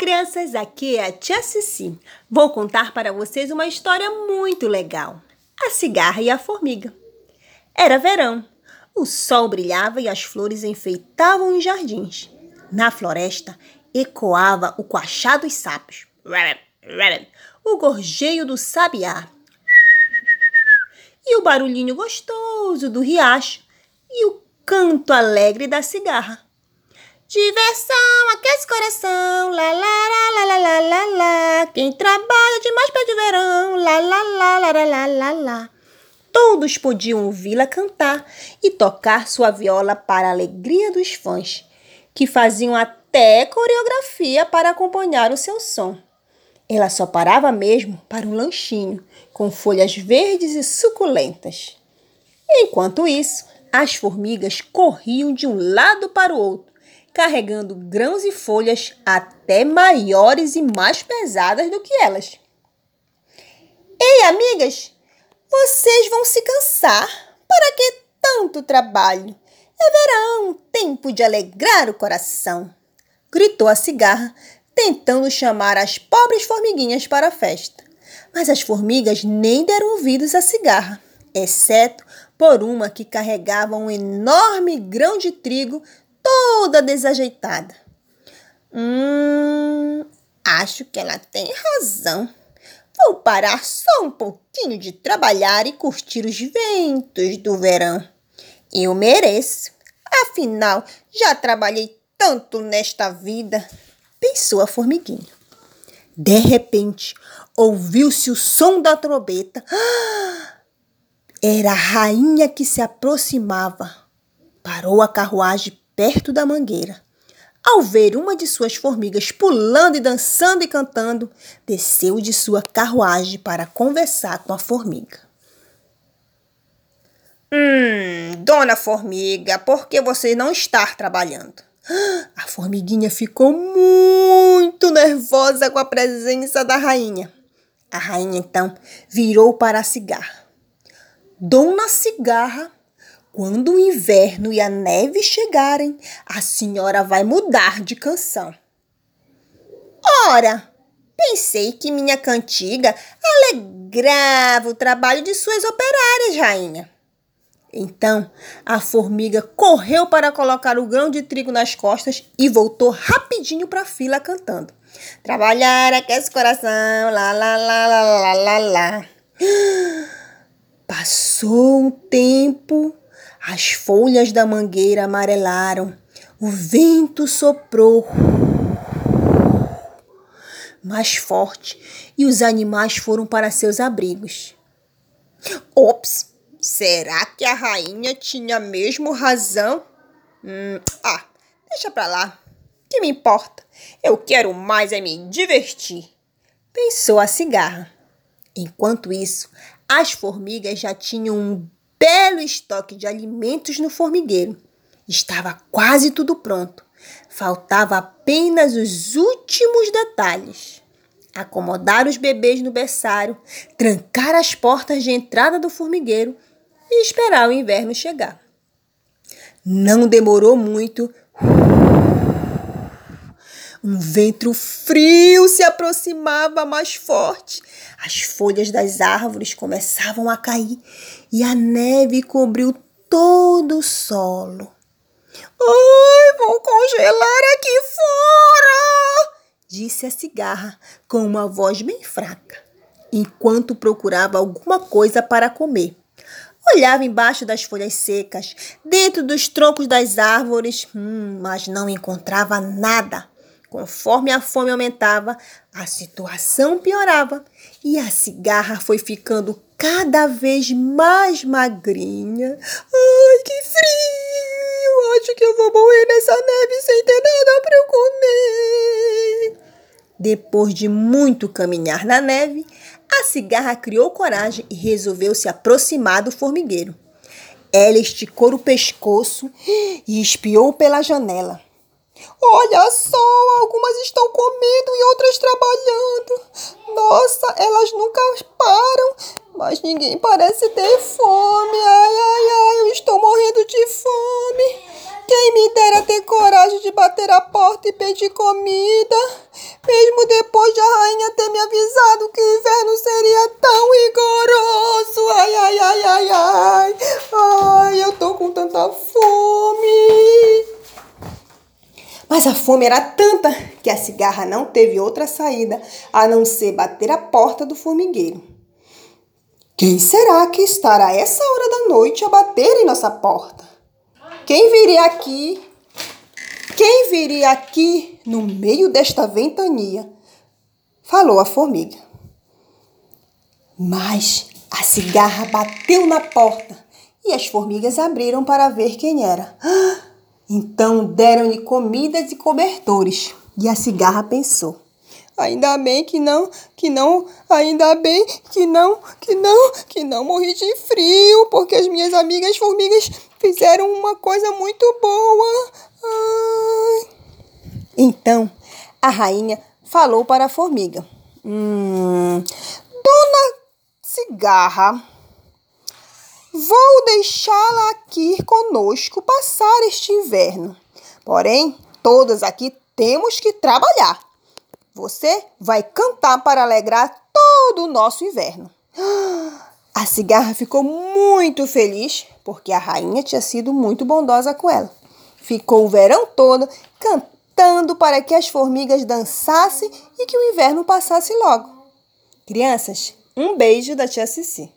crianças, aqui é a Tia Cici. Vou contar para vocês uma história muito legal. A cigarra e a formiga. Era verão. O sol brilhava e as flores enfeitavam os jardins. Na floresta ecoava o coachá dos sapos, o gorjeio do sabiá e o barulhinho gostoso do riacho e o canto alegre da cigarra. Diversão aquece coração, la la la la la la la Quem trabalha demais pede verão, la la la la la la la Todos podiam ouvi-la cantar e tocar sua viola para a alegria dos fãs, que faziam até coreografia para acompanhar o seu som. Ela só parava mesmo para um lanchinho, com folhas verdes e suculentas. Enquanto isso, as formigas corriam de um lado para o outro, carregando grãos e folhas até maiores e mais pesadas do que elas. Ei, amigas, vocês vão se cansar. Para que tanto trabalho? É verão, tempo de alegrar o coração. Gritou a cigarra, tentando chamar as pobres formiguinhas para a festa. Mas as formigas nem deram ouvidos à cigarra, exceto por uma que carregava um enorme grão de trigo toda desajeitada. Hum, acho que ela tem razão. Vou parar só um pouquinho de trabalhar e curtir os ventos do verão. Eu mereço. Afinal, já trabalhei tanto nesta vida, pensou a formiguinha. De repente, ouviu-se o som da trombeta. Era a rainha que se aproximava. Parou a carruagem perto da mangueira. Ao ver uma de suas formigas pulando e dançando e cantando, desceu de sua carruagem para conversar com a formiga. Hum, dona formiga, por que você não está trabalhando? A formiguinha ficou muito nervosa com a presença da rainha. A rainha então virou para a cigarra. Dona Cigarra quando o inverno e a neve chegarem, a senhora vai mudar de canção. Ora, pensei que minha cantiga alegrava o trabalho de suas operárias, rainha. Então a formiga correu para colocar o grão de trigo nas costas e voltou rapidinho para a fila cantando. Trabalhar aquece o coração, lá, lá, lá, lá, lá, lá, lá. Passou um tempo as folhas da mangueira amarelaram, o vento soprou mais forte e os animais foram para seus abrigos. Ops, será que a rainha tinha mesmo razão? Hum, ah, deixa pra lá. Que me importa? Eu quero mais é me divertir, pensou a cigarra. Enquanto isso, as formigas já tinham um belo estoque de alimentos no formigueiro. Estava quase tudo pronto. Faltava apenas os últimos detalhes. Acomodar os bebês no berçário, trancar as portas de entrada do formigueiro e esperar o inverno chegar. Não demorou muito. Um vento frio se aproximava mais forte. As folhas das árvores começavam a cair e a neve cobriu todo o solo. Ai, vou congelar aqui fora! disse a cigarra com uma voz bem fraca, enquanto procurava alguma coisa para comer. Olhava embaixo das folhas secas, dentro dos troncos das árvores, hum, mas não encontrava nada. Conforme a fome aumentava, a situação piorava e a cigarra foi ficando cada vez mais magrinha. Ai, que frio! Acho que eu vou morrer nessa neve sem ter nada para eu comer. Depois de muito caminhar na neve, a cigarra criou coragem e resolveu se aproximar do formigueiro. Ela esticou o pescoço e espiou pela janela. Olha só, algumas estão comendo e outras trabalhando. Nossa, elas nunca param, mas ninguém parece ter fome. Ai, ai, ai, eu estou morrendo de fome. Quem me dera ter coragem de bater a porta e pedir comida. mesmo depois de a rainha ter me avisado que o inverno seria tão rigoroso. Ai, ai, ai, ai, ai. Ai, eu tô com tanta fome. Mas a fome era tanta que a cigarra não teve outra saída a não ser bater a porta do formigueiro. Quem será que estará a essa hora da noite a bater em nossa porta? Quem viria aqui? Quem viria aqui no meio desta ventania? Falou a formiga. Mas a cigarra bateu na porta e as formigas abriram para ver quem era. Então deram-lhe comidas e cobertores. E a cigarra pensou: Ainda bem que não, que não, ainda bem que não, que não, que não morri de frio, porque as minhas amigas formigas fizeram uma coisa muito boa. Ai. Então a rainha falou para a formiga: Hum, dona cigarra, vou deixá-la aqui conosco passar este inverno. Porém, todas aqui temos que trabalhar. Você vai cantar para alegrar todo o nosso inverno. A cigarra ficou muito feliz porque a rainha tinha sido muito bondosa com ela. Ficou o verão todo cantando para que as formigas dançassem e que o inverno passasse logo. Crianças, um beijo da tia Cici.